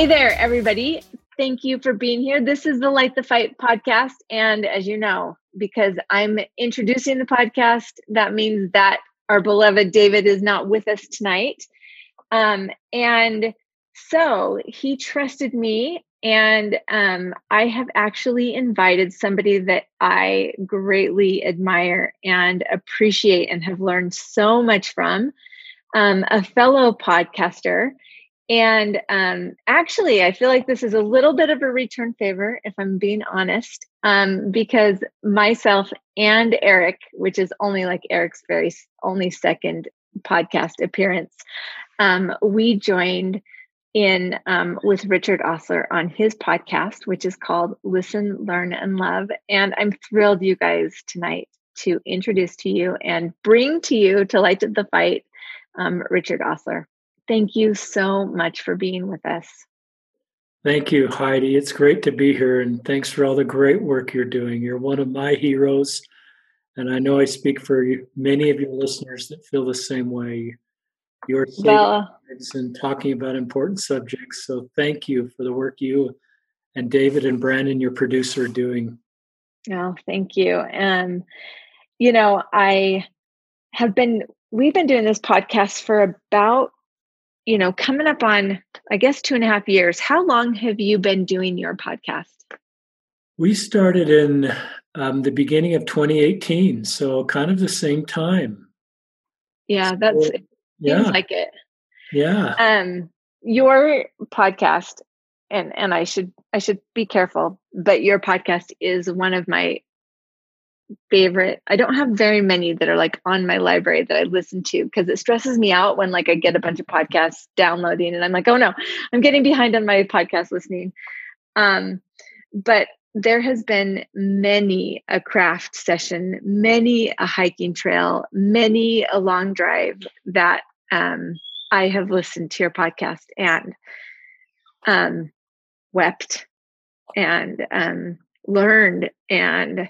Hey there, everybody. Thank you for being here. This is the Light the Fight podcast. And as you know, because I'm introducing the podcast, that means that our beloved David is not with us tonight. Um, and so he trusted me. And um, I have actually invited somebody that I greatly admire and appreciate and have learned so much from um, a fellow podcaster and um, actually, I feel like this is a little bit of a return favor, if I'm being honest, um, because myself and Eric, which is only like Eric's very only second podcast appearance, um, we joined in um, with Richard Ostler on his podcast, which is called Listen, Learn, and Love. And I'm thrilled, you guys, tonight to introduce to you and bring to you to light the fight, um, Richard Ostler. Thank you so much for being with us. Thank you, Heidi. It's great to be here, and thanks for all the great work you're doing. You're one of my heroes, and I know I speak for many of your listeners that feel the same way. You're well, uh, and talking about important subjects. So thank you for the work you and David and Brandon, your producer, are doing. Oh, thank you. And you know, I have been we've been doing this podcast for about you know, coming up on, I guess, two and a half years, how long have you been doing your podcast? We started in um, the beginning of 2018, so kind of the same time. Yeah, that's so, yeah. seems like it. Yeah. Um, your podcast, and and I should I should be careful, but your podcast is one of my favorite. I don't have very many that are like on my library that i listen to because it stresses me out when like i get a bunch of podcasts downloading and i'm like oh no i'm getting behind on my podcast listening. Um but there has been many a craft session many a hiking trail many a long drive that um i have listened to your podcast and um wept and um learned and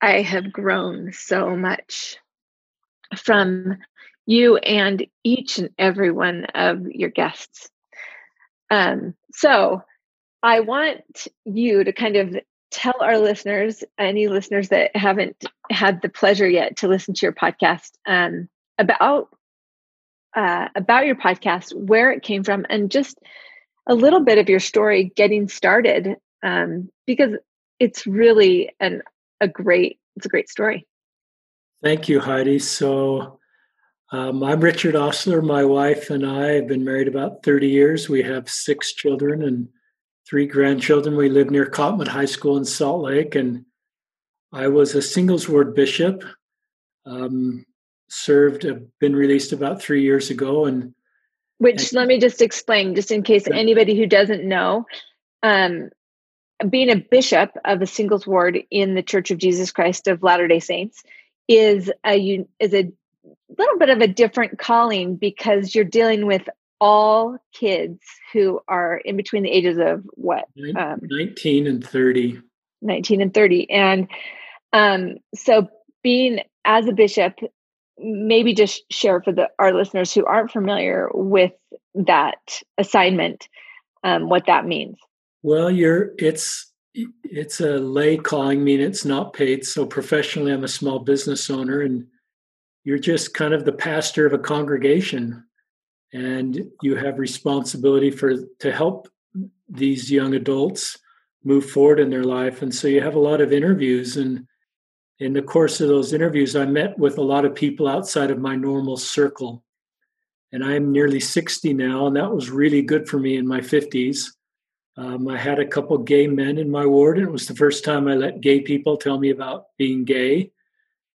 I have grown so much from you and each and every one of your guests. Um, so I want you to kind of tell our listeners, any listeners that haven't had the pleasure yet to listen to your podcast, um, about uh, about your podcast, where it came from, and just a little bit of your story getting started, um, because it's really an a great it's a great story. Thank you, Heidi. So um, I'm Richard Ostler. My wife and I have been married about 30 years. We have six children and three grandchildren. We live near Cottonwood High School in Salt Lake, and I was a singles ward bishop. Um, served, been released about three years ago, and which and, let me just explain, just in case anybody who doesn't know. Um, being a bishop of a singles ward in the Church of Jesus Christ of Latter Day Saints is a is a little bit of a different calling because you're dealing with all kids who are in between the ages of what um, 19 and 30 19 and 30 and um, so being as a bishop maybe just share for the our listeners who aren't familiar with that assignment um, what that means well, you're it's it's a lay calling, mean it's not paid. So professionally, I'm a small business owner, and you're just kind of the pastor of a congregation, and you have responsibility for to help these young adults move forward in their life. And so you have a lot of interviews, and in the course of those interviews, I met with a lot of people outside of my normal circle. And I'm nearly 60 now, and that was really good for me in my 50s Um, I had a couple gay men in my ward, and it was the first time I let gay people tell me about being gay.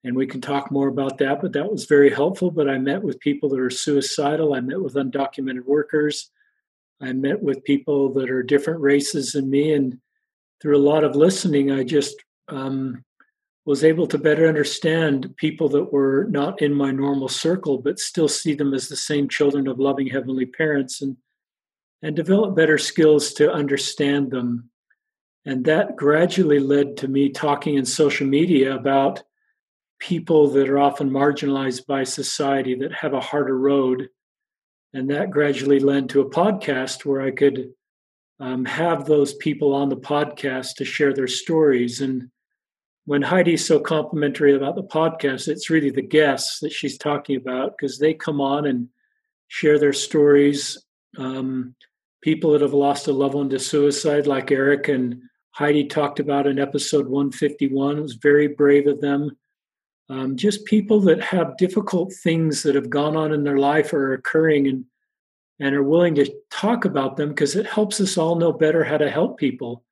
And we can talk more about that, but that was very helpful. But I met with people that are suicidal. I met with undocumented workers. I met with people that are different races than me. And through a lot of listening, I just um, was able to better understand people that were not in my normal circle, but still see them as the same children of loving heavenly parents and and develop better skills to understand them. And that gradually led to me talking in social media about people that are often marginalized by society that have a harder road. And that gradually led to a podcast where I could um, have those people on the podcast to share their stories. And when Heidi's so complimentary about the podcast, it's really the guests that she's talking about because they come on and share their stories. Um, people that have lost a loved one to suicide, like Eric and Heidi talked about in episode 151. It was very brave of them. Um, just people that have difficult things that have gone on in their life or are occurring and and are willing to talk about them because it helps us all know better how to help people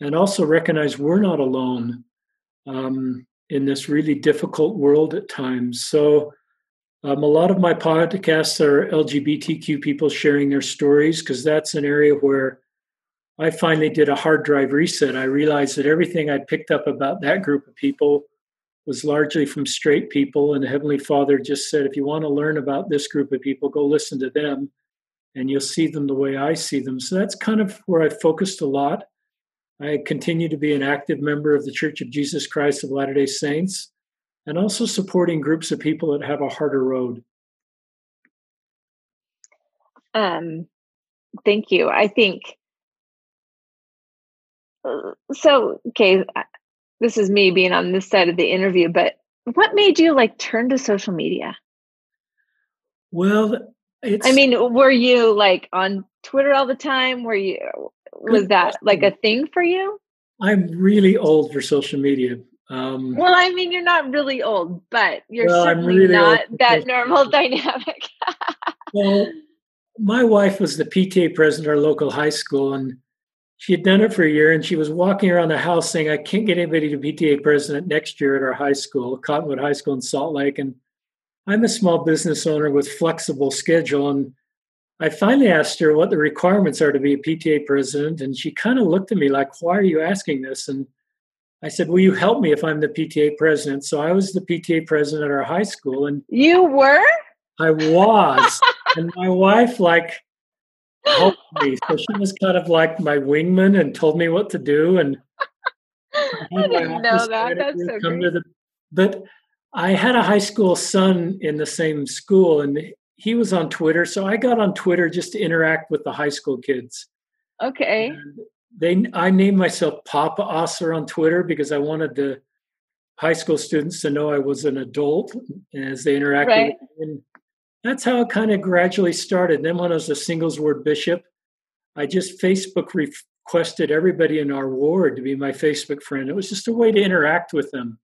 and also recognize we're not alone um, in this really difficult world at times. So, um, a lot of my podcasts are LGBTQ people sharing their stories because that's an area where I finally did a hard drive reset. I realized that everything I'd picked up about that group of people was largely from straight people. And the Heavenly Father just said, if you want to learn about this group of people, go listen to them and you'll see them the way I see them. So that's kind of where I focused a lot. I continue to be an active member of the Church of Jesus Christ of Latter day Saints and also supporting groups of people that have a harder road. Um, thank you. I think uh, so. Okay, this is me being on this side of the interview, but what made you like turn to social media? Well, I mean, were you like on Twitter all the time? Were you was that like a thing for you? I'm really old for social media. Um, well, I mean, you're not really old, but you're well, certainly really not that normal dynamic. well, my wife was the PTA president at our local high school, and she had done it for a year. And she was walking around the house saying, "I can't get anybody to PTA president next year at our high school, Cottonwood High School in Salt Lake." And I'm a small business owner with flexible schedule, and I finally asked her what the requirements are to be a PTA president, and she kind of looked at me like, "Why are you asking this?" And I said, "Will you help me if I'm the PTA president?" So I was the PTA president at our high school, and you were. I was, and my wife like helped me. So she was kind of like my wingman and told me what to do. And I, I didn't know that. That's so great. The, but I had a high school son in the same school, and he was on Twitter, so I got on Twitter just to interact with the high school kids. Okay. And they, I named myself Papa Ostler on Twitter because I wanted the high school students to know I was an adult as they interacted. Right. And that's how it kind of gradually started. Then when I was a singles ward bishop, I just Facebook requested everybody in our ward to be my Facebook friend. It was just a way to interact with them.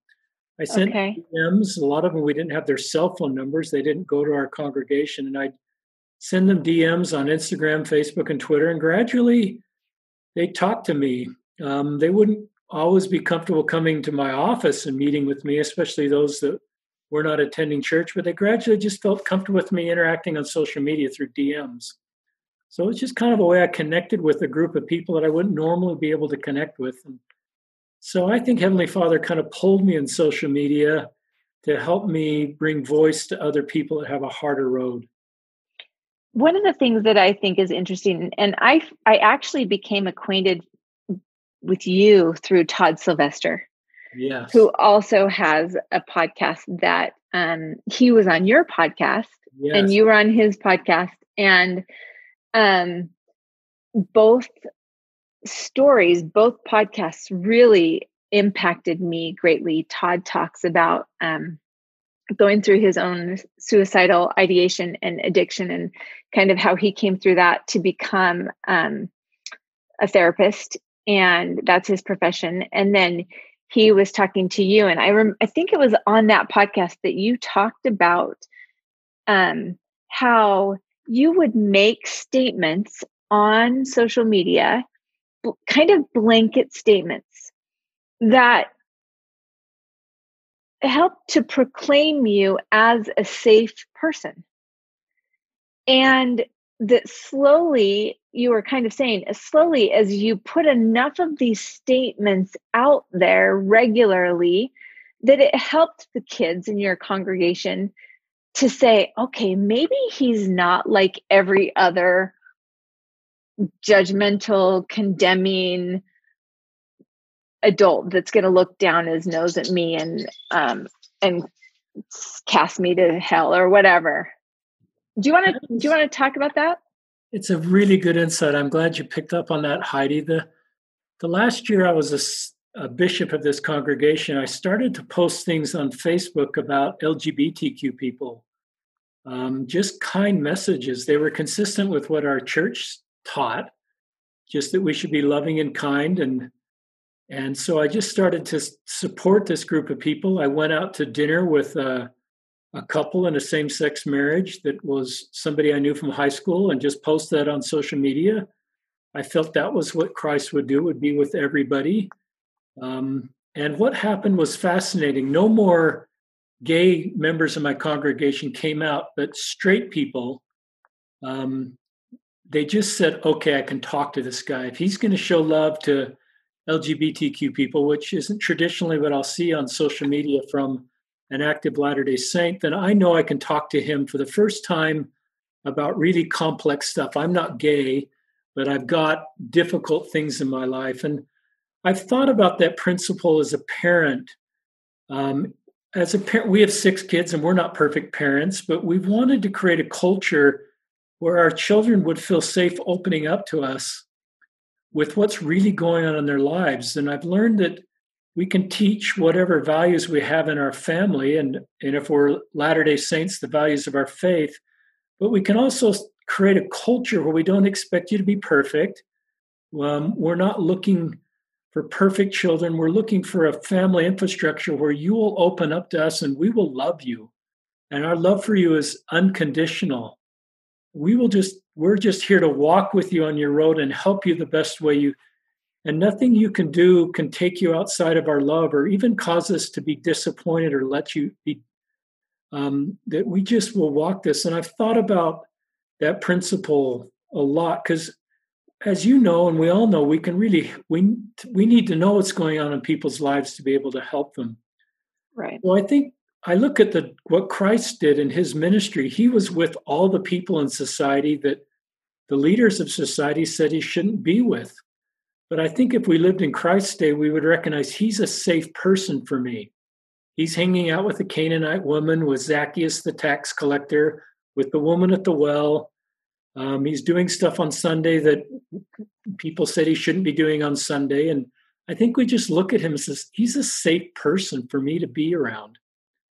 I sent okay. DMs. A lot of them we didn't have their cell phone numbers. They didn't go to our congregation, and I'd send them DMs on Instagram, Facebook, and Twitter. And gradually, they talked to me. Um, they wouldn't always be comfortable coming to my office and meeting with me, especially those that were not attending church. But they gradually just felt comfortable with me interacting on social media through DMs. So it's just kind of a way I connected with a group of people that I wouldn't normally be able to connect with. And so I think Heavenly Father kind of pulled me in social media to help me bring voice to other people that have a harder road. One of the things that I think is interesting, and I I actually became acquainted with you through Todd Sylvester, yes. who also has a podcast that um, he was on your podcast yes. and you were on his podcast, and um, both stories, both podcasts really impacted me greatly. Todd talks about um, going through his own suicidal ideation and addiction and kind of how he came through that to become um, a therapist and that's his profession. And then he was talking to you and i rem- i think it was on that podcast that you talked about um, how you would make statements on social media kind of blanket statements that help to proclaim you as a safe person. And that slowly, you were kind of saying, slowly, as you put enough of these statements out there regularly, that it helped the kids in your congregation to say, okay, maybe he's not like every other judgmental, condemning adult that's going to look down his nose at me and um, and cast me to hell or whatever. Do you want to do you want to talk about that? It's a really good insight. I'm glad you picked up on that, Heidi. The the last year I was a, a bishop of this congregation, I started to post things on Facebook about LGBTQ people. Um, just kind messages. They were consistent with what our church taught, just that we should be loving and kind and and so I just started to support this group of people. I went out to dinner with a, a couple in a same sex marriage that was somebody I knew from high school and just posted that on social media. I felt that was what Christ would do, would be with everybody. Um, and what happened was fascinating. No more gay members of my congregation came out, but straight people, um, they just said, okay, I can talk to this guy. If he's going to show love to LGBTQ people, which isn't traditionally what I'll see on social media from an active Latter day Saint, then I know I can talk to him for the first time about really complex stuff. I'm not gay, but I've got difficult things in my life. And I've thought about that principle as a parent. Um, as a parent, we have six kids and we're not perfect parents, but we've wanted to create a culture where our children would feel safe opening up to us with what's really going on in their lives. And I've learned that we can teach whatever values we have in our family, and, and if we're Latter day Saints, the values of our faith, but we can also create a culture where we don't expect you to be perfect. Um, we're not looking for perfect children. We're looking for a family infrastructure where you will open up to us and we will love you. And our love for you is unconditional. We will just we're just here to walk with you on your road and help you the best way you and nothing you can do can take you outside of our love or even cause us to be disappointed or let you be um, that we just will walk this. And i've thought about that principle a lot because as you know and we all know we can really we we need to know what's going on in people's lives to be able to help them. Right. Well i think I look at the what Christ did in his ministry. He was with all the people in society that the leaders of society said he shouldn't be with. But I think if we lived in Christ's day, we would recognize he's a safe person for me. He's hanging out with the Canaanite woman, with Zacchaeus the tax collector, with the woman at the well. Um, he's doing stuff on Sunday that people said he shouldn't be doing on Sunday. And I think we just look at him and says, he's a safe person for me to be around.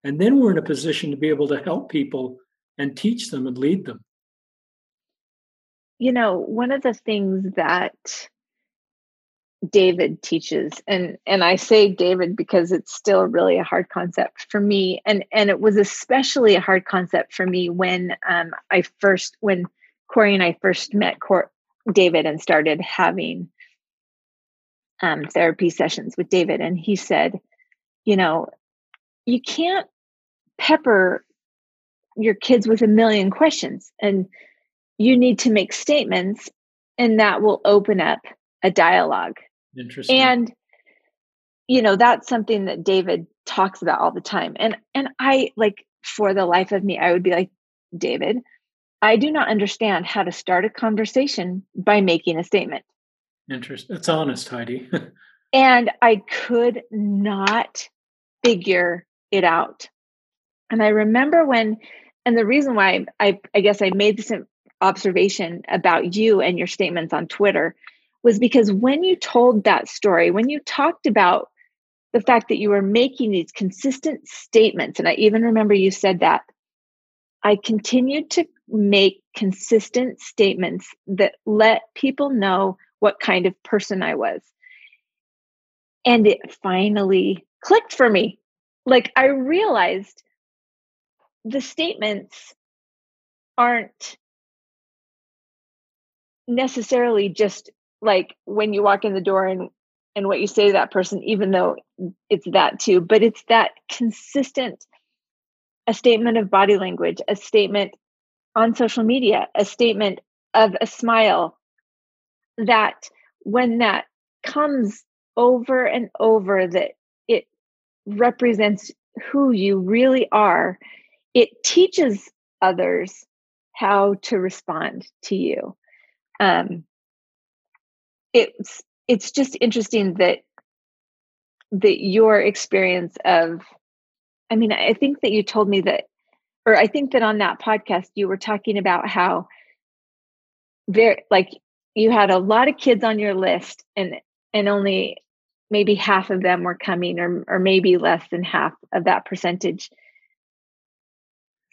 And then we're in a position to be able to help people and teach them and lead them. You know, one of the things that David teaches and and I say David because it's still really a hard concept for me and and it was especially a hard concept for me when um I first when Corey and I first met Cor- David and started having um therapy sessions with David and he said you know you can't pepper your kids with a million questions and you need to make statements and that will open up a dialogue. Interesting. And you know that's something that david talks about all the time. And and i like for the life of me i would be like david i do not understand how to start a conversation by making a statement. Interesting it's honest heidi. And i could not figure it out. And I remember when, and the reason why I, I guess I made this observation about you and your statements on Twitter was because when you told that story, when you talked about the fact that you were making these consistent statements, and I even remember you said that, I continued to make consistent statements that let people know what kind of person I was. And it finally clicked for me like I realized the statements aren't necessarily just like when you walk in the door and and what you say to that person even though it's that too but it's that consistent a statement of body language a statement on social media a statement of a smile that when that comes over and over that represents who you really are it teaches others how to respond to you. Um, it's it's just interesting that that your experience of i mean i think that you told me that or i think that on that podcast you were talking about how there like you had a lot of kids on your list and and only maybe half of them were coming or or maybe less than half of that percentage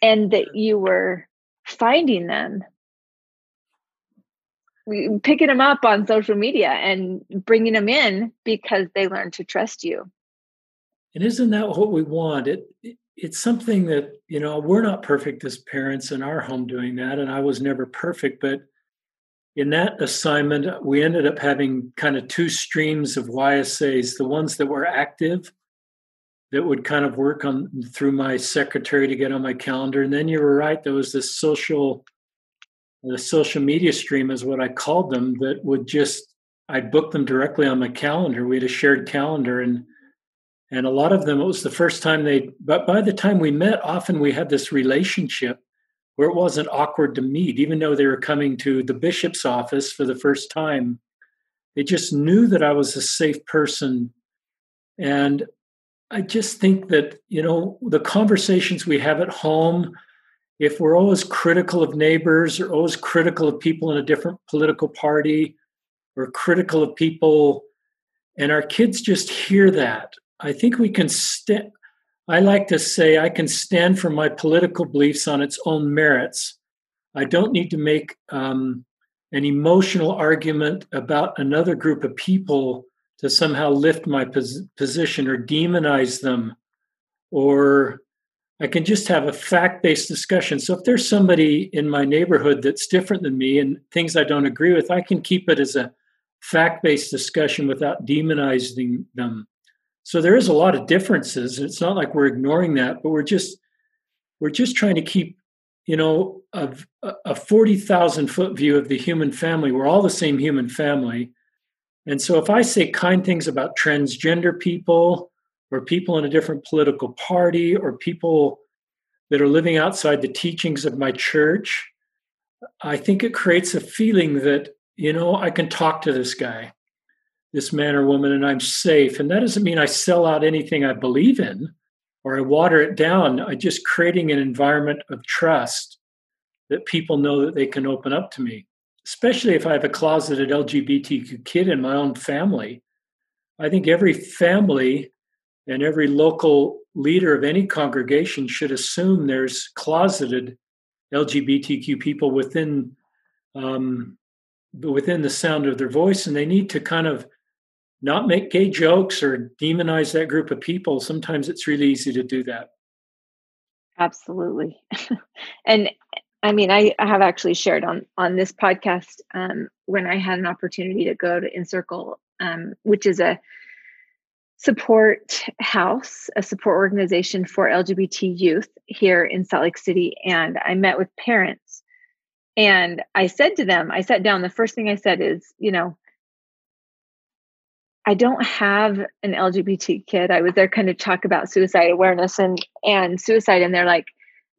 and that you were finding them picking them up on social media and bringing them in because they learn to trust you. And isn't that what we want? It, it, it's something that you know we're not perfect as parents in our home doing that, and I was never perfect. But in that assignment, we ended up having kind of two streams of YSAs: the ones that were active, that would kind of work on through my secretary to get on my calendar, and then you were right. There was this social the social media stream is what I called them that would just I'd book them directly on my calendar. We had a shared calendar and and a lot of them it was the first time they but by the time we met often we had this relationship where it wasn't awkward to meet even though they were coming to the bishop's office for the first time. They just knew that I was a safe person. And I just think that you know the conversations we have at home if we're always critical of neighbors or always critical of people in a different political party or critical of people and our kids just hear that i think we can stand i like to say i can stand for my political beliefs on its own merits i don't need to make um, an emotional argument about another group of people to somehow lift my pos- position or demonize them or I can just have a fact based discussion. So if there's somebody in my neighborhood that's different than me and things I don't agree with, I can keep it as a fact based discussion without demonizing them. So there is a lot of differences. It's not like we're ignoring that, but we're just we're just trying to keep, you know, a, a forty thousand foot view of the human family. We're all the same human family, and so if I say kind things about transgender people, or people in a different political party or people that are living outside the teachings of my church, I think it creates a feeling that, you know, I can talk to this guy, this man or woman, and I'm safe. And that doesn't mean I sell out anything I believe in or I water it down. I just creating an environment of trust that people know that they can open up to me, especially if I have a closeted LGBTQ kid in my own family. I think every family and every local leader of any congregation should assume there's closeted LGBTQ people within um, within the sound of their voice, and they need to kind of not make gay jokes or demonize that group of people. Sometimes it's really easy to do that. Absolutely, and I mean, I, I, have actually shared on on this podcast um, when I had an opportunity to go to Encircle, um, which is a support house, a support organization for LGBT youth here in Salt Lake City. And I met with parents. And I said to them, I sat down, the first thing I said is, you know, I don't have an LGBT kid. I was there kind of talk about suicide awareness and and suicide, and they're like,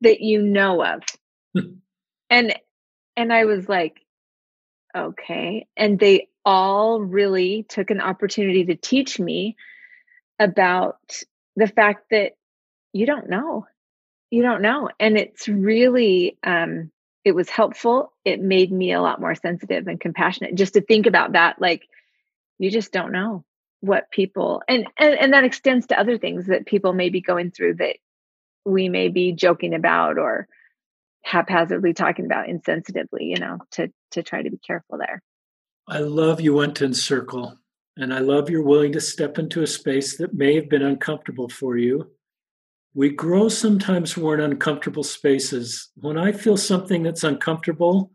that you know of. and and I was like, okay. And they all really took an opportunity to teach me about the fact that you don't know you don't know and it's really um it was helpful it made me a lot more sensitive and compassionate just to think about that like you just don't know what people and and, and that extends to other things that people may be going through that we may be joking about or haphazardly talking about insensitively you know to to try to be careful there i love you went to encircle and I love you're willing to step into a space that may have been uncomfortable for you. We grow sometimes we're in uncomfortable spaces. When I feel something that's uncomfortable,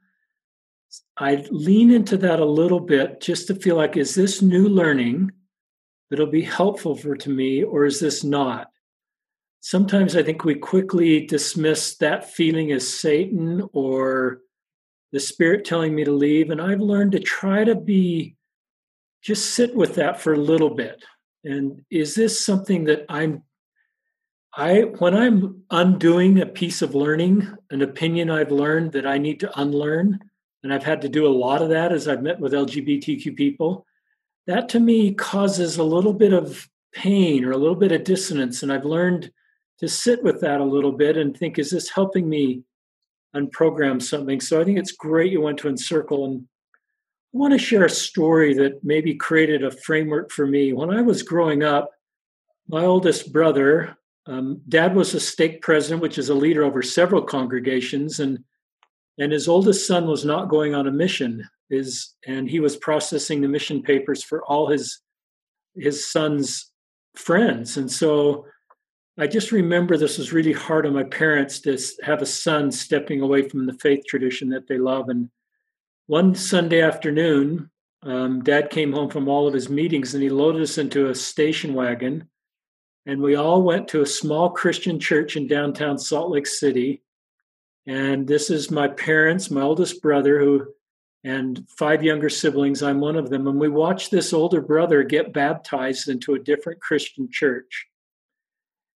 I lean into that a little bit just to feel like, is this new learning that'll be helpful for to me, or is this not? Sometimes I think we quickly dismiss that feeling as Satan or the spirit telling me to leave. And I've learned to try to be just sit with that for a little bit. And is this something that I'm I when I'm undoing a piece of learning, an opinion I've learned that I need to unlearn, and I've had to do a lot of that as I've met with LGBTQ people, that to me causes a little bit of pain or a little bit of dissonance. And I've learned to sit with that a little bit and think, is this helping me unprogram something? So I think it's great you went to Encircle. And I want to share a story that maybe created a framework for me. When I was growing up, my oldest brother, um, dad was a stake president, which is a leader over several congregations, and and his oldest son was not going on a mission. Is and he was processing the mission papers for all his his son's friends, and so I just remember this was really hard on my parents to have a son stepping away from the faith tradition that they love. And one Sunday afternoon, um, Dad came home from all of his meetings, and he loaded us into a station wagon and we all went to a small Christian church in downtown Salt Lake City. And this is my parents, my oldest brother, who and five younger siblings. I'm one of them. And we watched this older brother get baptized into a different Christian church.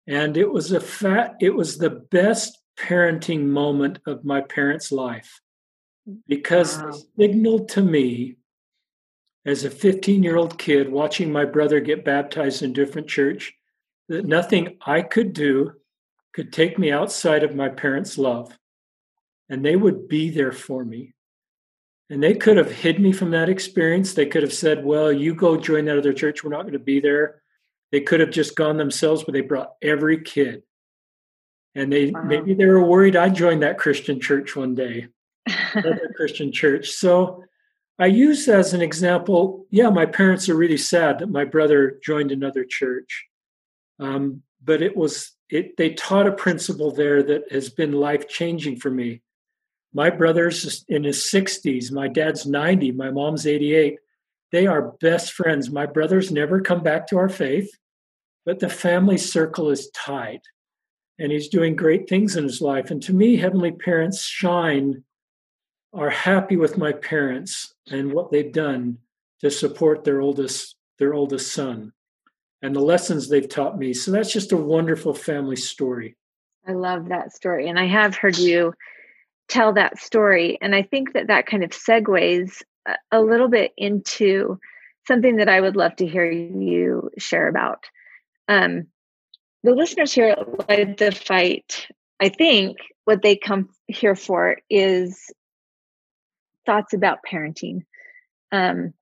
And it was a fat, it was the best parenting moment of my parents' life because wow. it signaled to me as a 15 year old kid watching my brother get baptized in a different church that nothing I could do could take me outside of my parents' love. And they would be there for me. And they could have hid me from that experience. They could have said, well, you go join that other church. We're not going to be there. They could have just gone themselves, but they brought every kid. And they wow. maybe they were worried I'd join that Christian church one day, another Christian church. So I use as an example, yeah, my parents are really sad that my brother joined another church. Um, but it was it they taught a principle there that has been life changing for me. My brother's in his 60s, my dad's 90, my mom's 88. They are best friends. My brother's never come back to our faith, but the family circle is tight. And he's doing great things in his life. And to me, heavenly parents shine, are happy with my parents and what they've done to support their oldest, their oldest son and the lessons they've taught me. So that's just a wonderful family story. I love that story. And I have heard you tell that story. And I think that that kind of segues a little bit into something that I would love to hear you share about. Um, the listeners here at the Fight, I think what they come here for is thoughts about parenting. Um,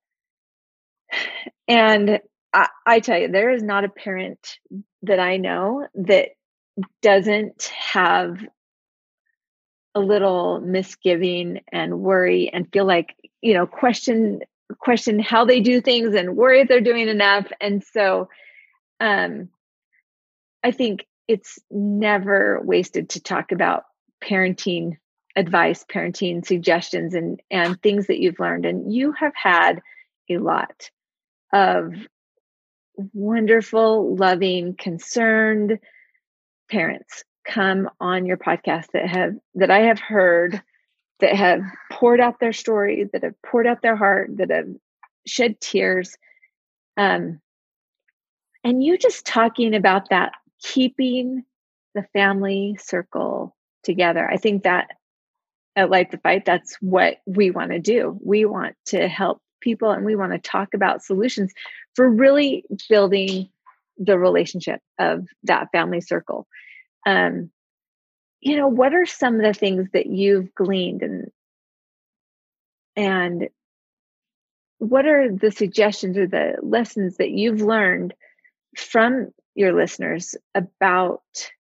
and I, I tell you, there is not a parent that I know that doesn't have a little misgiving and worry and feel like you know question question how they do things and worry if they're doing enough. And so um i think it's never wasted to talk about parenting advice parenting suggestions and and things that you've learned. And you have had a lot of wonderful, loving, concerned parents come on your podcast that have that I have heard that have poured out their story, that have poured out their heart, that have shed tears. Um, and you just talking about that, keeping the family circle together. I think that at Light the Fight, that's what we want to do. We want to help people and we want to talk about solutions for really building the relationship of that family circle. Um, you know, what are some of the things that you've gleaned and and what are the suggestions or the lessons that you've learned from your listeners about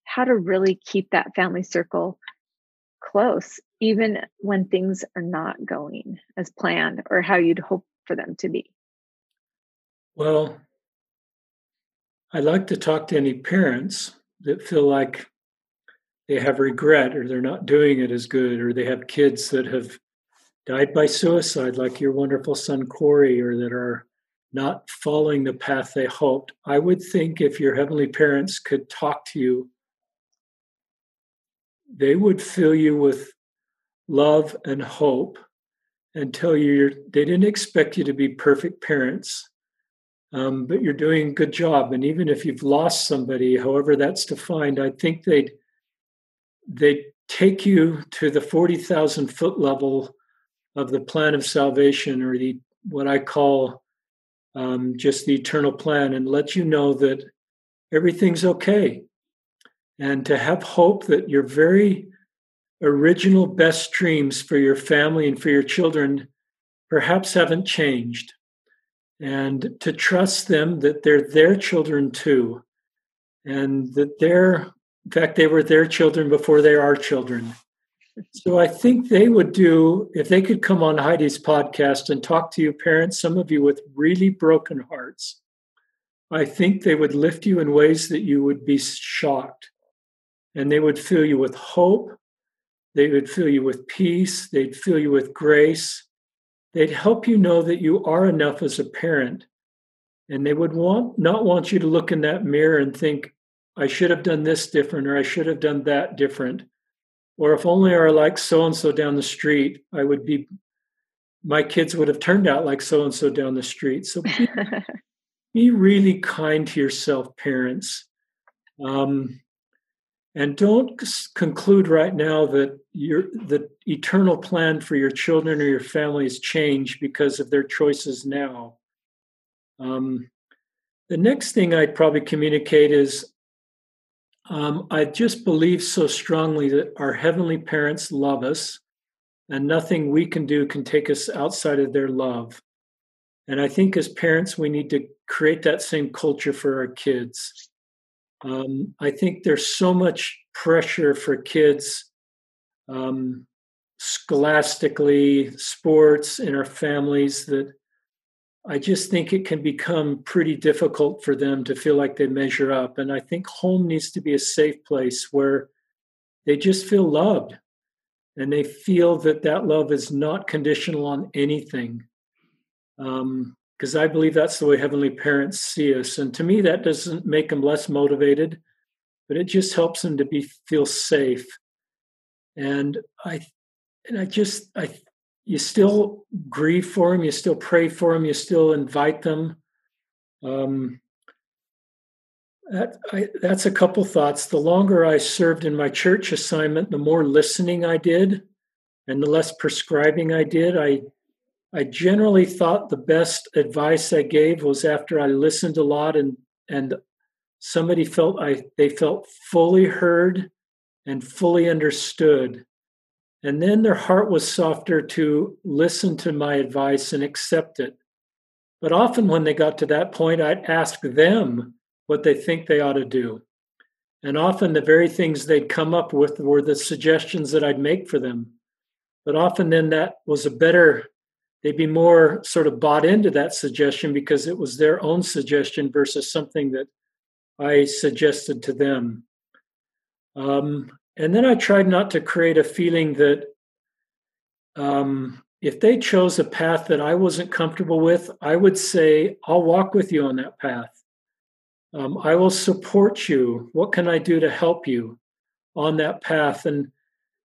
how to really keep that family circle close even when things are not going as planned or how you'd hope for them to be? Well, I like to talk to any parents that feel like they have regret or they're not doing it as good or they have kids that have died by suicide, like your wonderful son Corey, or that are not following the path they hoped. I would think if your heavenly parents could talk to you, they would fill you with love and hope and tell you they didn't expect you to be perfect parents, um, but you're doing a good job. And even if you've lost somebody, however that's defined, I think they'd they'd take you to the forty thousand foot level of the plan of salvation, or the what I call um, just the eternal plan, and let you know that everything's okay, and to have hope that your very original best dreams for your family and for your children perhaps haven't changed, and to trust them that they're their children too, and that they're, in fact, they were their children before they are children. So I think they would do, if they could come on Heidi's podcast and talk to you parents, some of you with really broken hearts, I think they would lift you in ways that you would be shocked. And they would fill you with hope they would fill you with peace. They'd fill you with grace. They'd help you know that you are enough as a parent. And they would want not want you to look in that mirror and think, I should have done this different or I should have done that different. Or if only I were like so and so down the street, I would be my kids would have turned out like so and so down the street. So be, be really kind to yourself, parents. Um, and don't conclude right now that your the eternal plan for your children or your family has changed because of their choices now. Um, the next thing I'd probably communicate is um, I just believe so strongly that our heavenly parents love us, and nothing we can do can take us outside of their love. And I think as parents, we need to create that same culture for our kids. Um, I think there's so much pressure for kids, um, scholastically, sports, in our families that I just think it can become pretty difficult for them to feel like they measure up. And I think home needs to be a safe place where they just feel loved and they feel that that love is not conditional on anything. Um, because I believe that's the way heavenly parents see us. And to me, that doesn't make them less motivated, but it just helps them to be feel safe. And I, and I just I, you still grieve for them, you still pray for them, you still invite them. Um, that, I, that's a couple thoughts. The longer I served in my church assignment, the more listening I did, and the less prescribing I did. I I generally thought the best advice I gave was after I listened a lot and and somebody felt I they felt fully heard and fully understood. And then their heart was softer to listen to my advice and accept it. But often when they got to that point, I'd ask them what they think they ought to do. And often the very things they'd come up with were the suggestions that I'd make for them. But often then that was a better they'd be more sort of bought into that suggestion because it was their own suggestion versus something that I suggested to them. Um, and then I tried not to create a feeling that um, if they chose a path that I wasn't comfortable with, I would say, I'll walk with you on that path. Um, I will support you. What can I do to help you on that path? And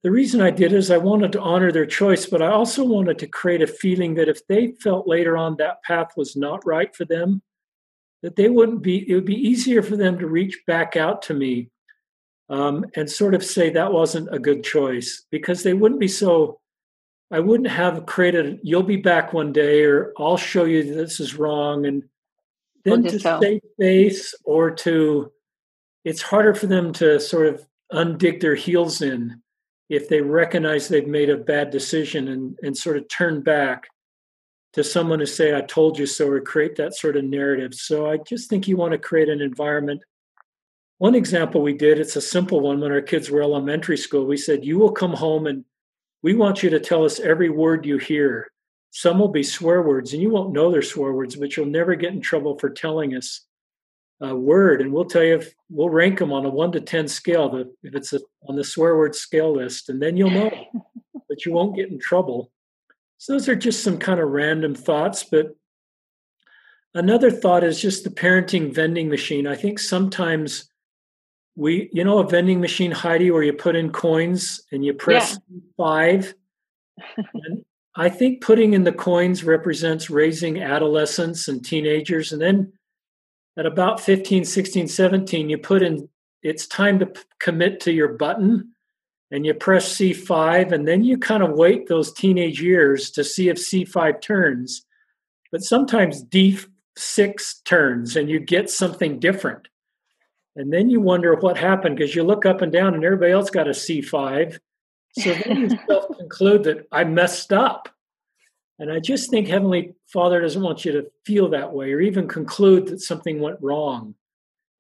the reason I did is I wanted to honor their choice, but I also wanted to create a feeling that if they felt later on that path was not right for them, that they wouldn't be, it would be easier for them to reach back out to me um, and sort of say that wasn't a good choice because they wouldn't be so, I wouldn't have created, you'll be back one day or I'll show you this is wrong. And then to stay face or to, it's harder for them to sort of undig their heels in if they recognize they've made a bad decision and, and sort of turn back to someone to say, I told you so, or create that sort of narrative. So I just think you want to create an environment. One example we did, it's a simple one when our kids were elementary school. We said, You will come home and we want you to tell us every word you hear. Some will be swear words, and you won't know they're swear words, but you'll never get in trouble for telling us a word, and we'll tell you if we'll rank them on a one to ten scale. The, if it's a, on the swear word scale list, and then you'll know, but you won't get in trouble. So those are just some kind of random thoughts, but another thought is just the parenting vending machine. I think sometimes we, you know, a vending machine, Heidi, where you put in coins and you press yeah. five. and I think putting in the coins represents raising adolescents and teenagers. And then at about 15, 16, 17, you put in it's time to p- commit to your button and you press C5, and then you kind of wait those teenage years to see if C5 turns. But sometimes D6 turns and you get something different. And then you wonder what happened because you look up and down and everybody else got a C5. So then you self conclude that I messed up. And I just think Heavenly Father doesn't want you to feel that way or even conclude that something went wrong.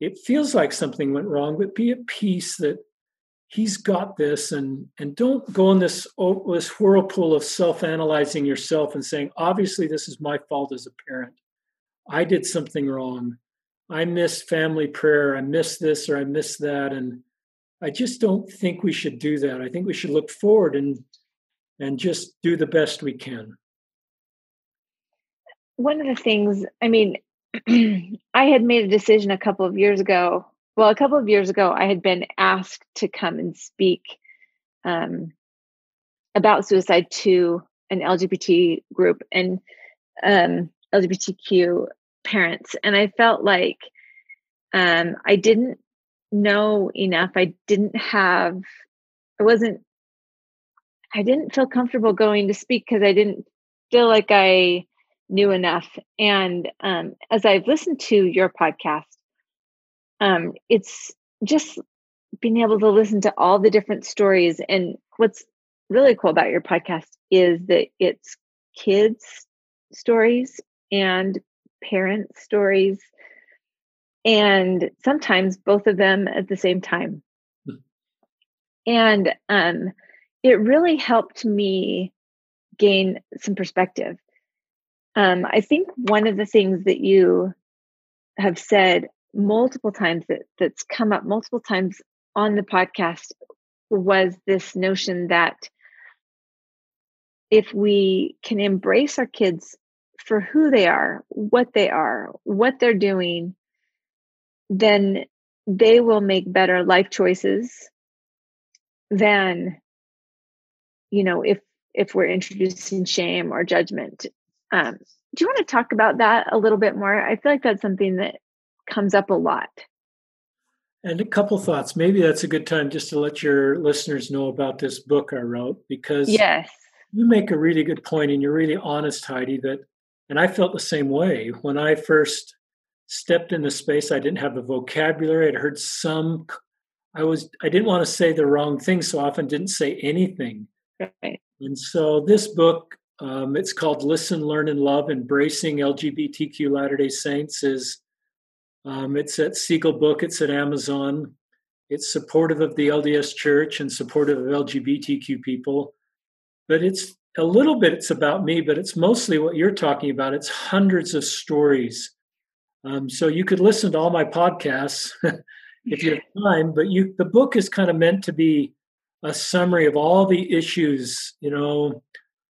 It feels like something went wrong, but be at peace that He's got this, and and don't go in this oh, this whirlpool of self-analyzing yourself and saying, obviously, this is my fault as a parent. I did something wrong. I missed family prayer. I missed this or I missed that, and I just don't think we should do that. I think we should look forward and and just do the best we can one of the things, I mean, I had made a decision a couple of years ago. Well, a couple of years ago, I had been asked to come and speak um, about suicide to an LGBT group and um, LGBTQ parents. And I felt like um, I didn't know enough. I didn't have, I wasn't, I didn't feel comfortable going to speak because I didn't feel like I knew enough. And um, as I've listened to your podcast, um, it's just being able to listen to all the different stories. And what's really cool about your podcast is that it's kids' stories and parents' stories, and sometimes both of them at the same time. Hmm. And um, it really helped me gain some perspective um, I think one of the things that you have said multiple times that that's come up multiple times on the podcast was this notion that if we can embrace our kids for who they are, what they are, what they're doing, then they will make better life choices than you know if if we're introducing shame or judgment um, do you want to talk about that a little bit more? I feel like that's something that comes up a lot. And a couple thoughts. Maybe that's a good time just to let your listeners know about this book I wrote because yes, you make a really good point and you're really honest, Heidi. That, and I felt the same way when I first stepped in the space. I didn't have the vocabulary. I'd heard some. I was. I didn't want to say the wrong thing, so often didn't say anything. Right. And so this book um, it's called Listen, Learn, and Love Embracing LGBTQ Latter day Saints. Is um, It's at Seagull Book, it's at Amazon. It's supportive of the LDS Church and supportive of LGBTQ people. But it's a little bit, it's about me, but it's mostly what you're talking about. It's hundreds of stories. Um, so you could listen to all my podcasts if you have time, but you the book is kind of meant to be a summary of all the issues, you know,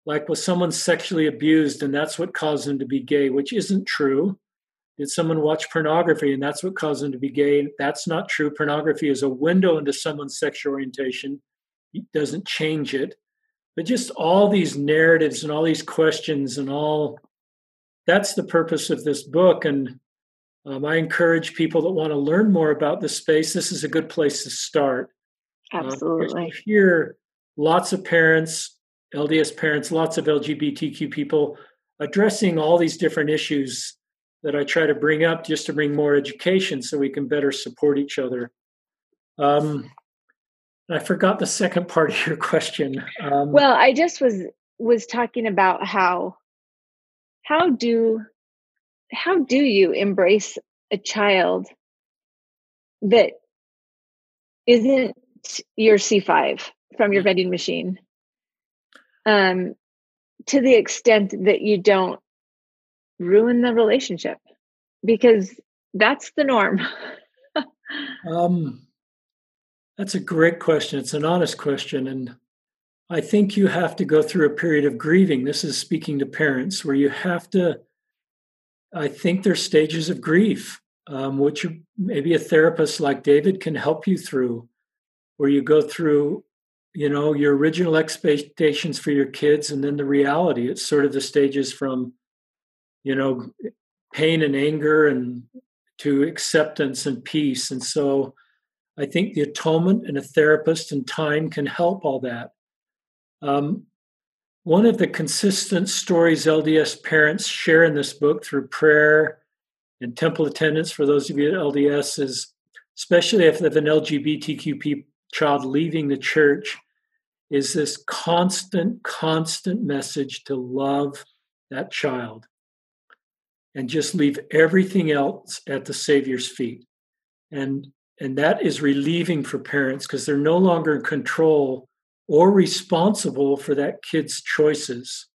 like was someone sexually abused and that's what caused them to be gay, which isn't true. Did someone watch pornography and that's what caused them to be gay? That's not true. Pornography is a window into someone's sexual orientation, it doesn't change it. But just all these narratives and all these questions and all that's the purpose of this book. And um, I encourage people that want to learn more about the space. This is a good place to start. Absolutely. Uh, hear lots of parents LDS parents, lots of LGBTQ people addressing all these different issues that I try to bring up just to bring more education so we can better support each other. Um, I forgot the second part of your question. Um, well, I just was was talking about how how do how do you embrace a child that isn't your C5 from your vending machine? Um, to the extent that you don't ruin the relationship because that's the norm. um, that's a great question. It's an honest question. And I think you have to go through a period of grieving. This is speaking to parents where you have to, I think there's stages of grief, um, which maybe a therapist like David can help you through, where you go through, you know, your original expectations for your kids and then the reality. It's sort of the stages from, you know, pain and anger and to acceptance and peace. And so I think the atonement and a therapist and time can help all that. Um, one of the consistent stories LDS parents share in this book through prayer and temple attendance for those of you at LDS is, especially if they have an LGBTQ child leaving the church, is this constant, constant message to love that child and just leave everything else at the Savior's feet. And and that is relieving for parents because they're no longer in control or responsible for that kid's choices.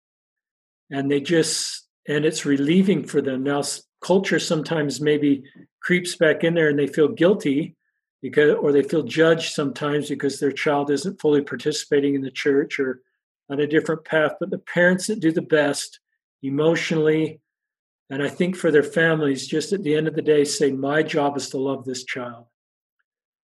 And they just, and it's relieving for them. Now, culture sometimes maybe creeps back in there and they feel guilty because, or they feel judged sometimes because their child isn't fully participating in the church or on a different path. But the parents that do the best emotionally, and I think for their families, just at the end of the day, say, My job is to love this child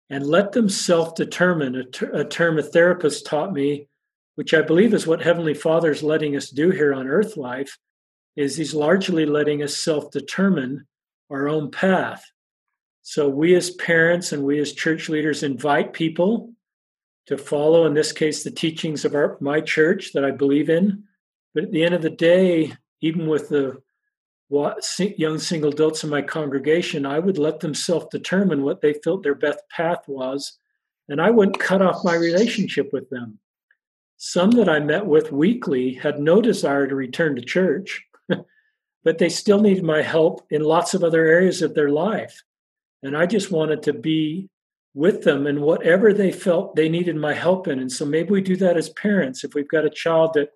and let them self determine. A, ter- a term a therapist taught me, which I believe is what Heavenly Father is letting us do here on earth life, is He's largely letting us self determine our own path. So we as parents and we as church leaders invite people to follow, in this case, the teachings of our, my church that I believe in. But at the end of the day, even with the young single adults in my congregation, I would let them self determine what they felt their best path was, and I wouldn't cut off my relationship with them. Some that I met with weekly had no desire to return to church, but they still needed my help in lots of other areas of their life. And I just wanted to be with them in whatever they felt they needed my help in. And so maybe we do that as parents. If we've got a child that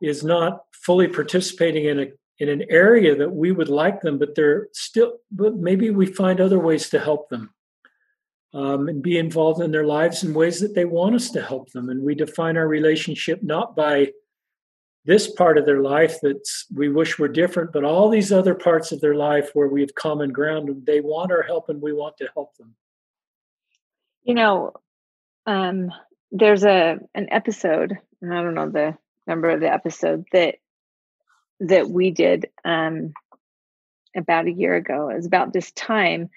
is not fully participating in a in an area that we would like them, but they're still, but maybe we find other ways to help them um, and be involved in their lives in ways that they want us to help them. And we define our relationship not by this part of their life that we wish were different, but all these other parts of their life where we have common ground and they want our help and we want to help them. You know, um, there's a an episode, and I don't know the number of the episode that that we did um, about a year ago. It was about this time,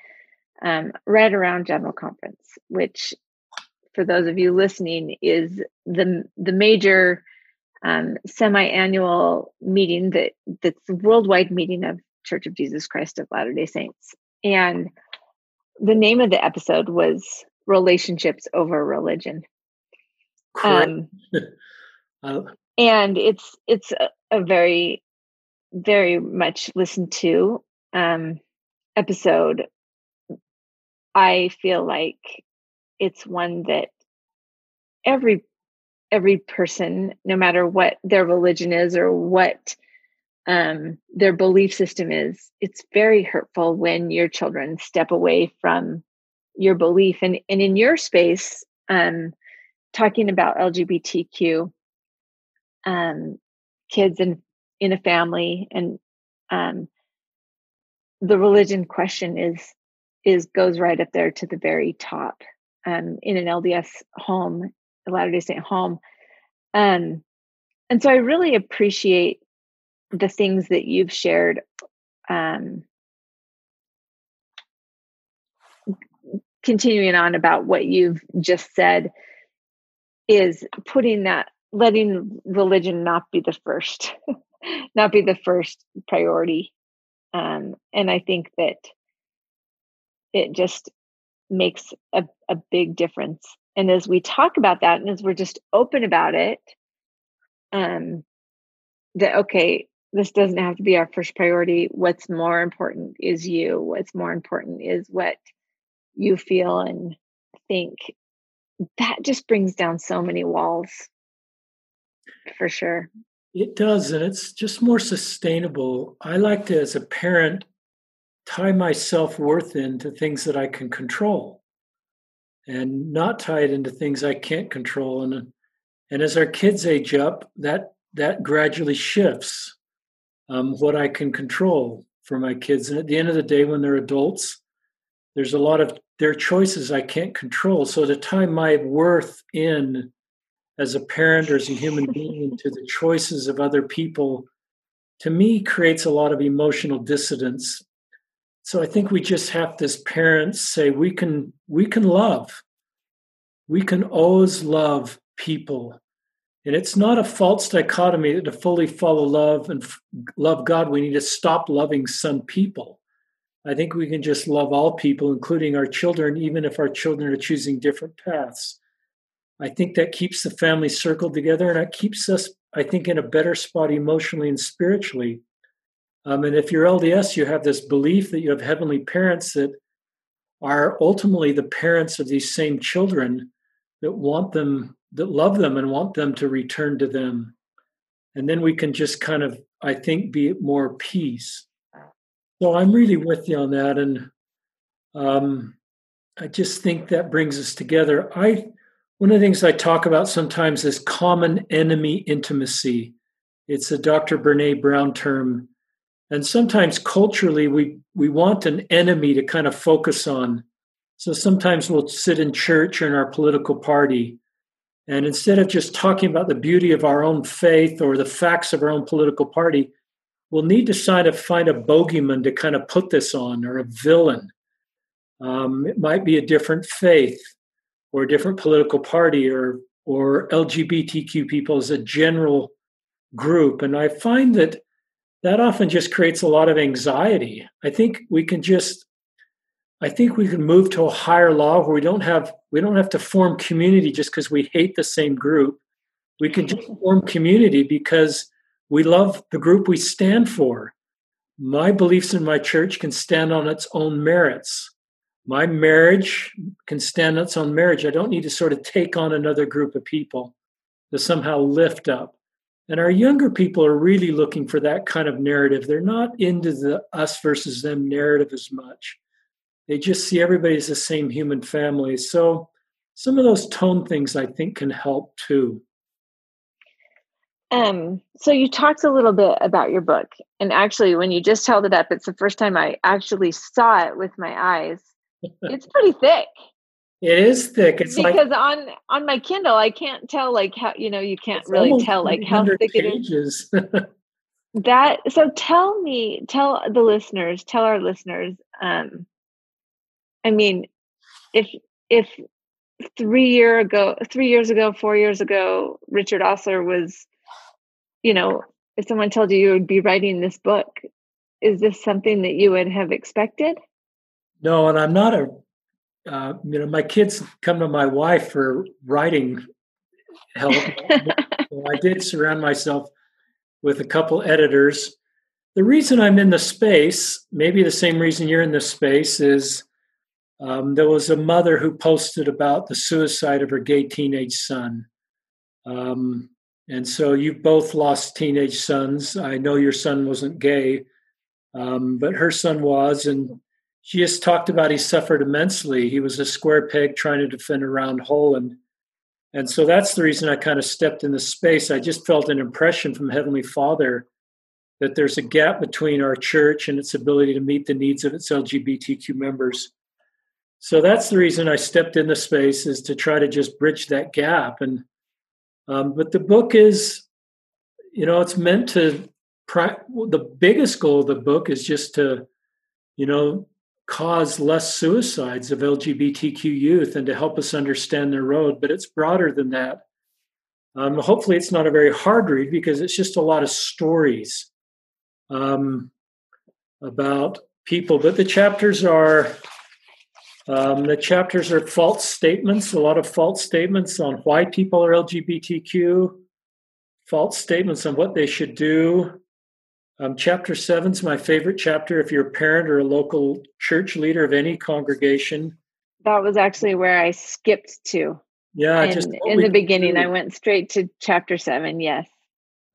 um, right around General Conference, which, for those of you listening, is the the major um, semi-annual meeting that that's the worldwide meeting of Church of Jesus Christ of Latter Day Saints, and the name of the episode was "Relationships Over Religion." Um, and it's it's a, a very very much listened to um, episode, I feel like it's one that every every person, no matter what their religion is or what um, their belief system is, it's very hurtful when your children step away from your belief. And and in your space, um, talking about LGBTQ um, kids and in a family and um, the religion question is is goes right up there to the very top um, in an LDS home, Latter Day Saint home, um, and so I really appreciate the things that you've shared. Um, continuing on about what you've just said is putting that letting religion not be the first not be the first priority. Um, and I think that it just makes a, a big difference. And as we talk about that and as we're just open about it, um, that, okay, this doesn't have to be our first priority. What's more important is you. What's more important is what you feel and think. That just brings down so many walls for sure. It does, and it's just more sustainable. I like to, as a parent, tie my self worth into things that I can control and not tie it into things I can't control. And And as our kids age up, that that gradually shifts um, what I can control for my kids. And at the end of the day, when they're adults, there's a lot of their choices I can't control. So to tie my worth in as a parent or as a human being to the choices of other people, to me, creates a lot of emotional dissidence. So I think we just have to, as parents, say we can we can love. We can always love people and it's not a false dichotomy that to fully follow love and f- love God, we need to stop loving some people. I think we can just love all people, including our children, even if our children are choosing different paths. I think that keeps the family circle together and it keeps us, I think, in a better spot emotionally and spiritually. Um, and if you're LDS, you have this belief that you have heavenly parents that are ultimately the parents of these same children that want them that love them and want them to return to them. And then we can just kind of, I think, be at more peace. So I'm really with you on that. And um, I just think that brings us together. I one of the things I talk about sometimes is common enemy intimacy. It's a Dr. Brene Brown term. And sometimes culturally we we want an enemy to kind of focus on. So sometimes we'll sit in church or in our political party and instead of just talking about the beauty of our own faith or the facts of our own political party, we'll need to kind of find a bogeyman to kind of put this on or a villain. Um, it might be a different faith or a different political party or or LGBTQ people as a general group. And I find that that often just creates a lot of anxiety. I think we can just I think we can move to a higher law where we don't have we don't have to form community just because we hate the same group. We can just form community because we love the group we stand for. My beliefs in my church can stand on its own merits. My marriage can stand on its own marriage. I don't need to sort of take on another group of people to somehow lift up. And our younger people are really looking for that kind of narrative. They're not into the us versus them narrative as much. They just see everybody as the same human family. So some of those tone things I think can help too. Um, so you talked a little bit about your book, and actually, when you just held it up, it's the first time I actually saw it with my eyes. it's pretty thick. It is thick. It's because like, on on my Kindle, I can't tell like how you know you can't really tell like how thick pages. it is. that so tell me, tell the listeners, tell our listeners, um, I mean, if if three year ago, three years ago, four years ago, Richard Ostler was, you know, if someone told you you would be writing this book, is this something that you would have expected? No, and I'm not a. Uh, you know, my kids come to my wife for writing help. I did surround myself with a couple editors. The reason I'm in the space, maybe the same reason you're in this space, is um, there was a mother who posted about the suicide of her gay teenage son. Um, and so you've both lost teenage sons. I know your son wasn't gay, um, but her son was. And she just talked about he suffered immensely. He was a square peg trying to defend a round hole. And, and so that's the reason I kind of stepped in the space. I just felt an impression from Heavenly Father that there's a gap between our church and its ability to meet the needs of its LGBTQ members. So that's the reason I stepped in the space is to try to just bridge that gap. And um, but the book is, you know, it's meant to. the biggest goal of the book is just to, you know, cause less suicides of LGBTQ youth and to help us understand their road. But it's broader than that. Um, hopefully, it's not a very hard read because it's just a lot of stories um, about people. But the chapters are um, the chapters are false statements, a lot of false statements on why people are LGBTQ, false statements on what they should do. Um, chapter seven is my favorite chapter if you're a parent or a local church leader of any congregation. That was actually where I skipped to. Yeah, in, just in the beginning, do. I went straight to chapter seven. Yes.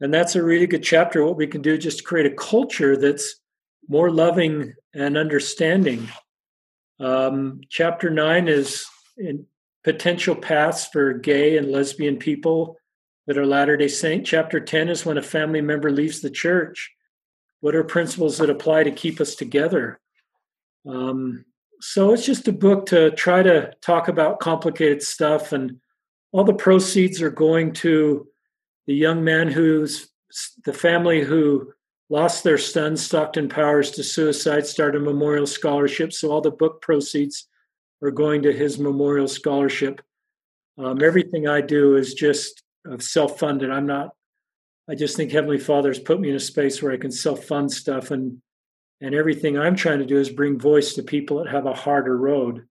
And that's a really good chapter. What we can do just to create a culture that's more loving and understanding um, chapter nine is in potential paths for gay and lesbian people that are Latter day Saint. Chapter 10 is when a family member leaves the church. What are principles that apply to keep us together? Um, so it's just a book to try to talk about complicated stuff, and all the proceeds are going to the young man who's the family who lost their son, Stockton Powers, to suicide, started a memorial scholarship. So all the book proceeds are going to his memorial scholarship. Um, everything I do is just uh, self funded. I'm not, I just think Heavenly Father has put me in a space where I can self fund stuff. And, and everything I'm trying to do is bring voice to people that have a harder road.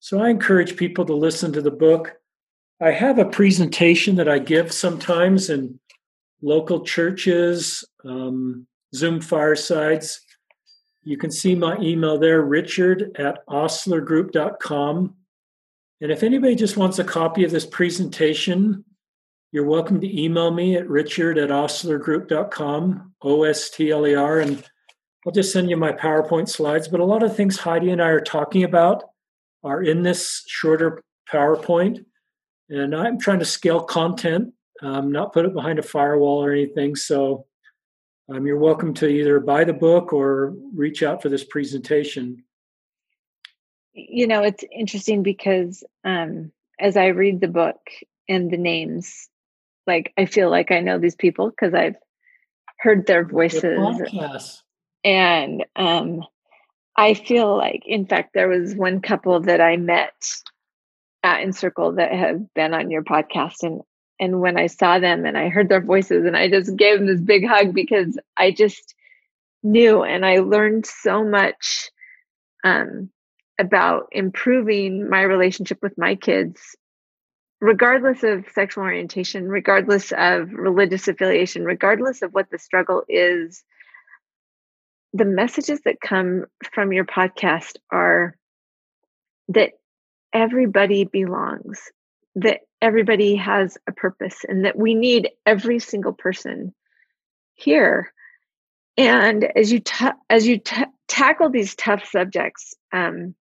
So I encourage people to listen to the book. I have a presentation that I give sometimes in local churches, um, Zoom firesides. You can see my email there, richard at ostlergroup.com. And if anybody just wants a copy of this presentation, you're welcome to email me at richard at ostlergroup.com, O S T L E R, and I'll just send you my PowerPoint slides. But a lot of things Heidi and I are talking about are in this shorter PowerPoint. And I'm trying to scale content, um, not put it behind a firewall or anything. So um, you're welcome to either buy the book or reach out for this presentation you know it's interesting because um as i read the book and the names like i feel like i know these people because i've heard their voices. and um i feel like in fact there was one couple that i met at encircle that have been on your podcast and and when i saw them and i heard their voices and i just gave them this big hug because i just knew and i learned so much um about improving my relationship with my kids regardless of sexual orientation regardless of religious affiliation regardless of what the struggle is the messages that come from your podcast are that everybody belongs that everybody has a purpose and that we need every single person here. And as you as you ta- tackle these tough subjects um,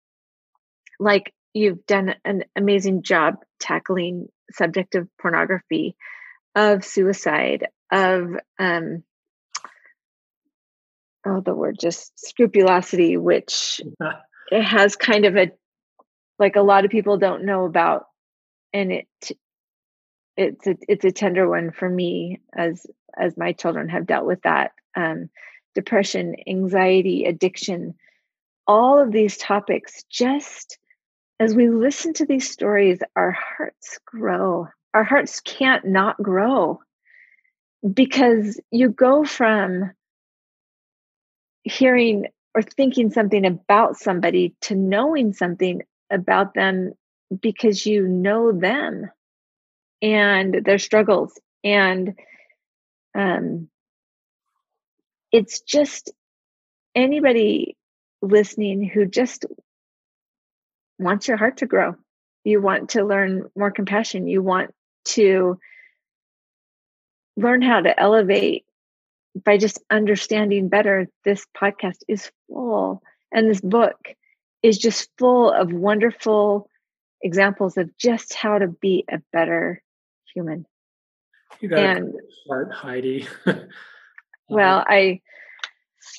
like you've done an amazing job tackling subject of pornography of suicide of um oh the word just scrupulosity which it has kind of a like a lot of people don't know about and it it's a it's a tender one for me as as my children have dealt with that um depression anxiety addiction all of these topics just as we listen to these stories, our hearts grow. Our hearts can't not grow because you go from hearing or thinking something about somebody to knowing something about them because you know them and their struggles and um it's just anybody listening who just wants your heart to grow. You want to learn more compassion. You want to learn how to elevate by just understanding better. This podcast is full, and this book is just full of wonderful examples of just how to be a better human. You got and, a heart, Heidi. well, I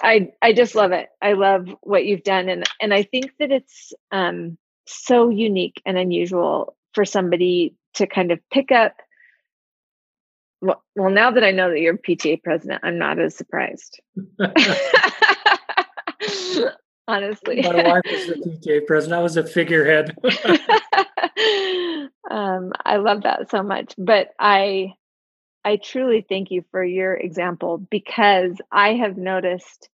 I I just love it. I love what you've done and and I think that it's um so unique and unusual for somebody to kind of pick up. Well, well now that i know that you're pta president i'm not as surprised. Honestly. My wife was the pta president. I was a figurehead. Um, i love that so much but i i truly thank you for your example because i have noticed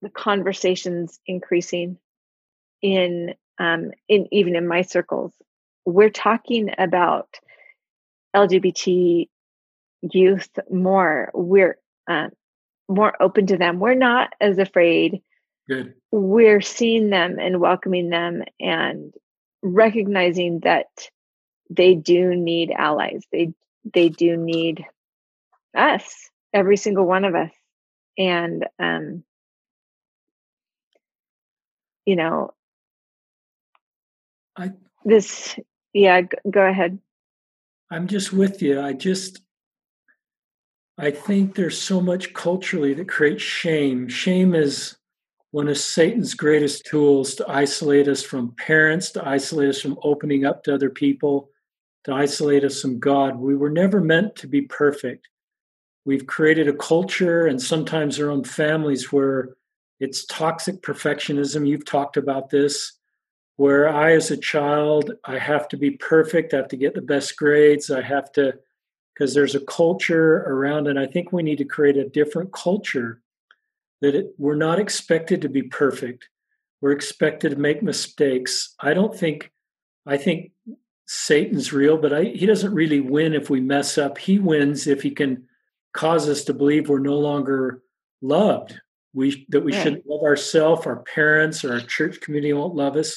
the conversations increasing in um, in even in my circles, we're talking about LGBT youth more. We're uh, more open to them. We're not as afraid. Good. We're seeing them and welcoming them and recognizing that they do need allies. They they do need us, every single one of us. And um, you know, I this, yeah, go ahead. I'm just with you. I just I think there's so much culturally that creates shame. Shame is one of Satan's greatest tools to isolate us from parents, to isolate us from opening up to other people, to isolate us from God. We were never meant to be perfect. We've created a culture and sometimes our own families where it's toxic perfectionism. You've talked about this, where I, as a child, I have to be perfect, I have to get the best grades, I have to, because there's a culture around, and I think we need to create a different culture that it, we're not expected to be perfect. We're expected to make mistakes. I don't think, I think Satan's real, but I, he doesn't really win if we mess up. He wins if he can cause us to believe we're no longer loved. We that we right. should love ourselves, our parents, or our church community won't love us.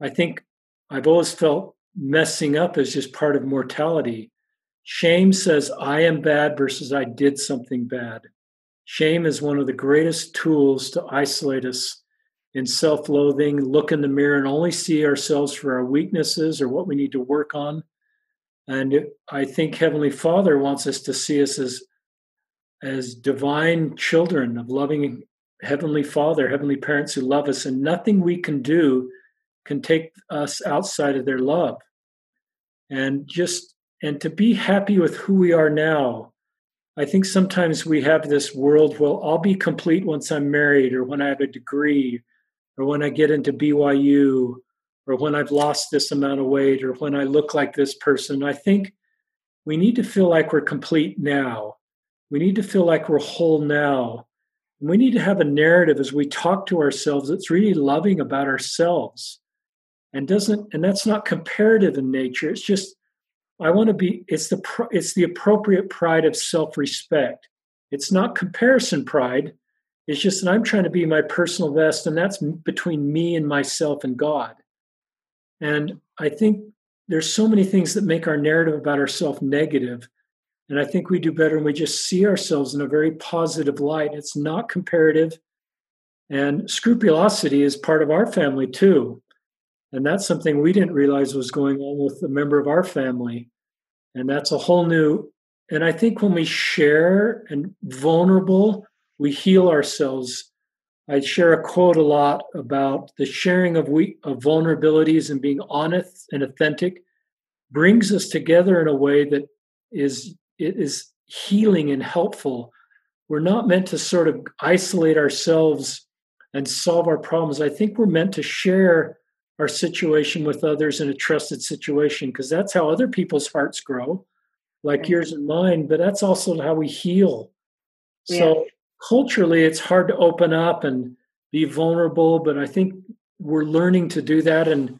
I think I've always felt messing up is just part of mortality. Shame says I am bad versus I did something bad. Shame is one of the greatest tools to isolate us in self loathing, look in the mirror and only see ourselves for our weaknesses or what we need to work on. And I think Heavenly Father wants us to see us as, as divine children of loving Heavenly Father, Heavenly parents who love us, and nothing we can do can take us outside of their love. And just, and to be happy with who we are now I think sometimes we have this world, well, I'll be complete once I'm married, or when I have a degree, or when I get into BYU, or when I've lost this amount of weight, or when I look like this person. I think we need to feel like we're complete now. We need to feel like we're whole now. And we need to have a narrative as we talk to ourselves that's really loving about ourselves and doesn't, and that's not comparative in nature. It's just I want to be it's the it's the appropriate pride of self-respect. It's not comparison pride. It's just that I'm trying to be my personal best and that's between me and myself and God. And I think there's so many things that make our narrative about ourselves. And I think we do better when we just see ourselves in a very positive light. It's not comparative. And scrupulosity is part of our family too. And that's something we didn't realize was going on with a member of our family. And that's a whole new, and I think when we share and vulnerable, we heal ourselves. I share a quote a lot about the sharing of, we, of vulnerabilities and being honest and authentic brings us together in a way that is it is healing and helpful. We're not meant to sort of isolate ourselves and solve our problems. I think we're meant to share our situation with others in a trusted situation because that's how other people's hearts grow like yours and mine but that's also how we heal yeah. so culturally it's hard to open up and be vulnerable but i think we're learning to do that and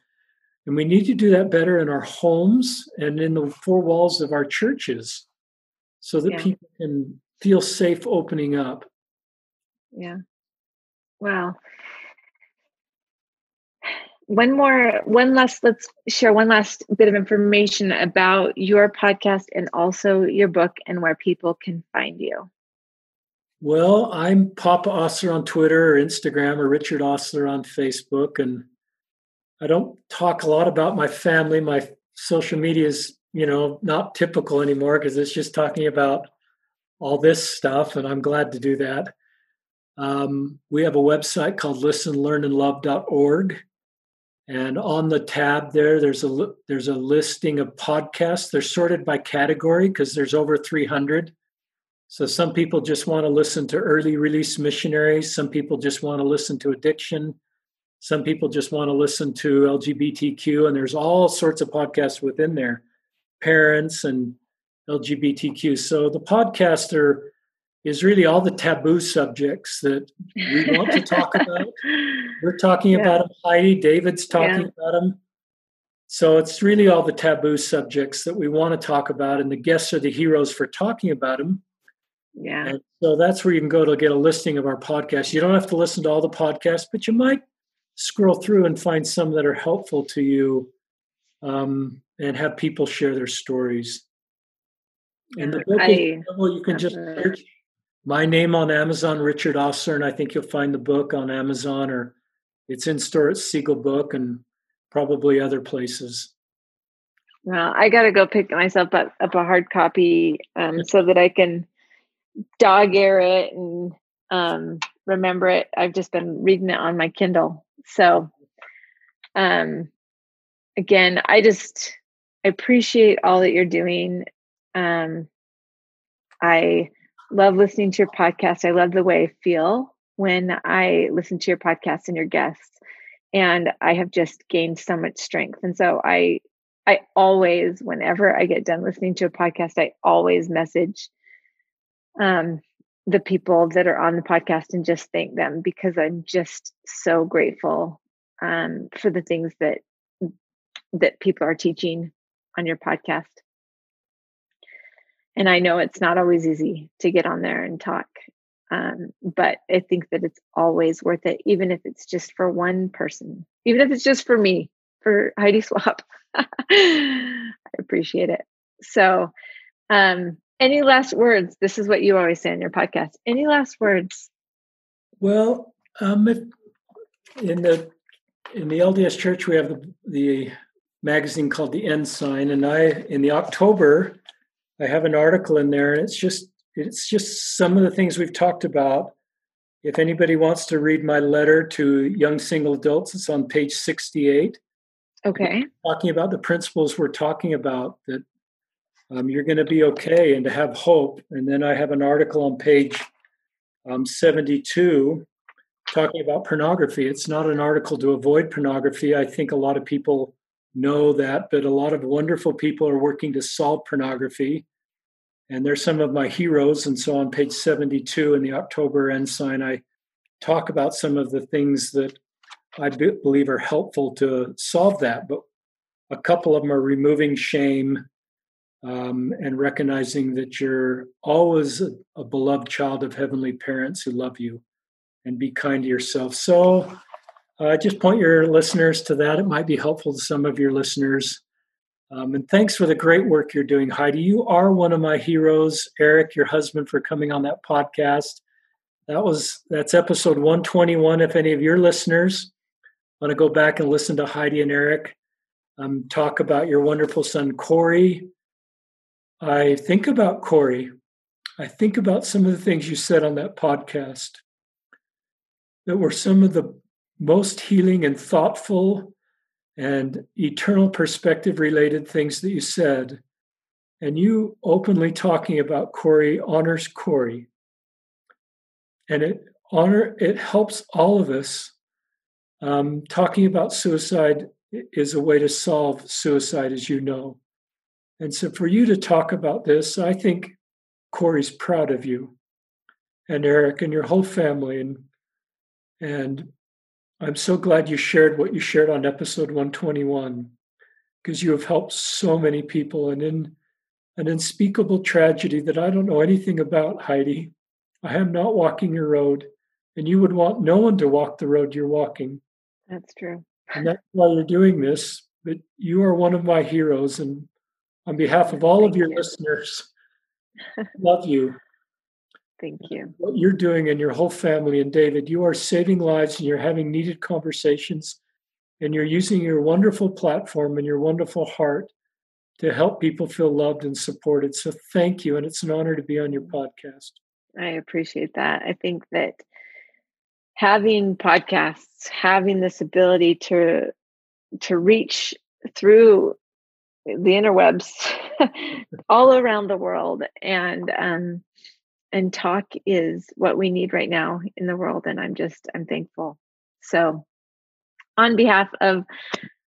and we need to do that better in our homes and in the four walls of our churches so that yeah. people can feel safe opening up yeah wow one more one last let's share one last bit of information about your podcast and also your book and where people can find you. Well i'm papa Ostler on twitter or instagram or richard Ostler on facebook and i don't talk a lot about my family. My social media is you know not typical anymore because it's just talking about all this stuff and i'm glad to do that. Um, we have a website called listenlearnandlove.org and on the tab there, there's a there's a listing of podcasts. They're sorted by category because there's over 300. So some people just want to listen to early release missionaries. Some people just want to listen to addiction. Some people just want to listen to LGBTQ, and there's all sorts of podcasts within there, parents and LGBTQ. So the podcaster is really all the taboo subjects that we want to talk about. We're talking yeah. about them, Heidi. David's talking yeah. about them. So it's really all the taboo subjects that we want to talk about, and the guests are the heroes for talking about them. Yeah. And so that's where you can go to get a listing of our podcasts. You don't have to listen to all the podcasts, but you might scroll through and find some that are helpful to you um, and have people share their stories. And the book I, is you can just search my name on Amazon, Richard Ostler, and I think you'll find the book on Amazon or it's in store at Seagull Book and probably other places. Well, I got to go pick myself up, up a hard copy um, so that I can dog ear it and um, remember it. I've just been reading it on my Kindle. So, um, again, I just I appreciate all that you're doing. Um, I love listening to your podcast. I love the way I feel when I listen to your podcast and your guests. And I have just gained so much strength. And so I I always, whenever I get done listening to a podcast, I always message um, the people that are on the podcast and just thank them because I'm just so grateful um, for the things that that people are teaching on your podcast. And I know it's not always easy to get on there and talk, um, but I think that it's always worth it, even if it's just for one person, even if it's just for me, for Heidi Swapp. I appreciate it. So, um, any last words? This is what you always say on your podcast. Any last words? Well, um, in the in the LDS Church, we have the, the magazine called the Ensign, and I in the October, I have an article in there, and it's just it's just some of the things we've talked about. If anybody wants to read my letter to young single adults, it's on page 68. Okay. Talking about the principles we're talking about that um, you're going to be okay and to have hope. And then I have an article on page um, 72 talking about pornography. It's not an article to avoid pornography. I think a lot of people know that, but a lot of wonderful people are working to solve pornography. And they're some of my heroes. And so on page 72 in the October Ensign, I talk about some of the things that I believe are helpful to solve that. But a couple of them are removing shame um, and recognizing that you're always a, a, beloved child of heavenly parents who love you and be kind to yourself. So, uh, just point your listeners to that. It might be helpful to some of your listeners. Um, and thanks for the great work you're doing, Heidi. You are one of my heroes. Eric, your husband, for coming on that podcast. That was that's episode 121. If any of your listeners want to go back and listen to Heidi and Eric um, talk about your wonderful son Corey, I think about Corey. I think about some of the things you said on that podcast that were some of the most healing and thoughtful and eternal perspective related things that you said. And you openly talking about Corey honors Corey. And it honor it helps all of us. Um, talking about suicide is a way to solve suicide, as you know. And so for you to talk about this, I think Corey's proud of you and Eric and your whole family. And and I'm so glad you shared what you shared on episode 121 because you have helped so many people and in an unspeakable tragedy that I don't know anything about, Heidi. I am not walking your road, and you would want no one to walk the road you're walking. That's true. And that's why you're doing this. But you are one of my heroes, and on behalf of all of your you. listeners, love you. Thank you. What you're doing and your whole family and David, you are saving lives and you're having needed conversations and you're using your wonderful platform and your wonderful heart to help people feel loved and supported. So thank you. And it's an honor to be on your podcast. I appreciate that. I think that having podcasts, having this ability to to reach through the interwebs all around the world and um and talk is what we need right now in the world and i'm just i'm thankful. So on behalf of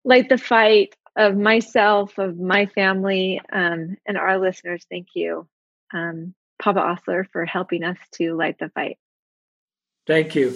light the fight of myself of my family um, and our listeners thank you um, papa Ostler for helping us to light the fight. Thank you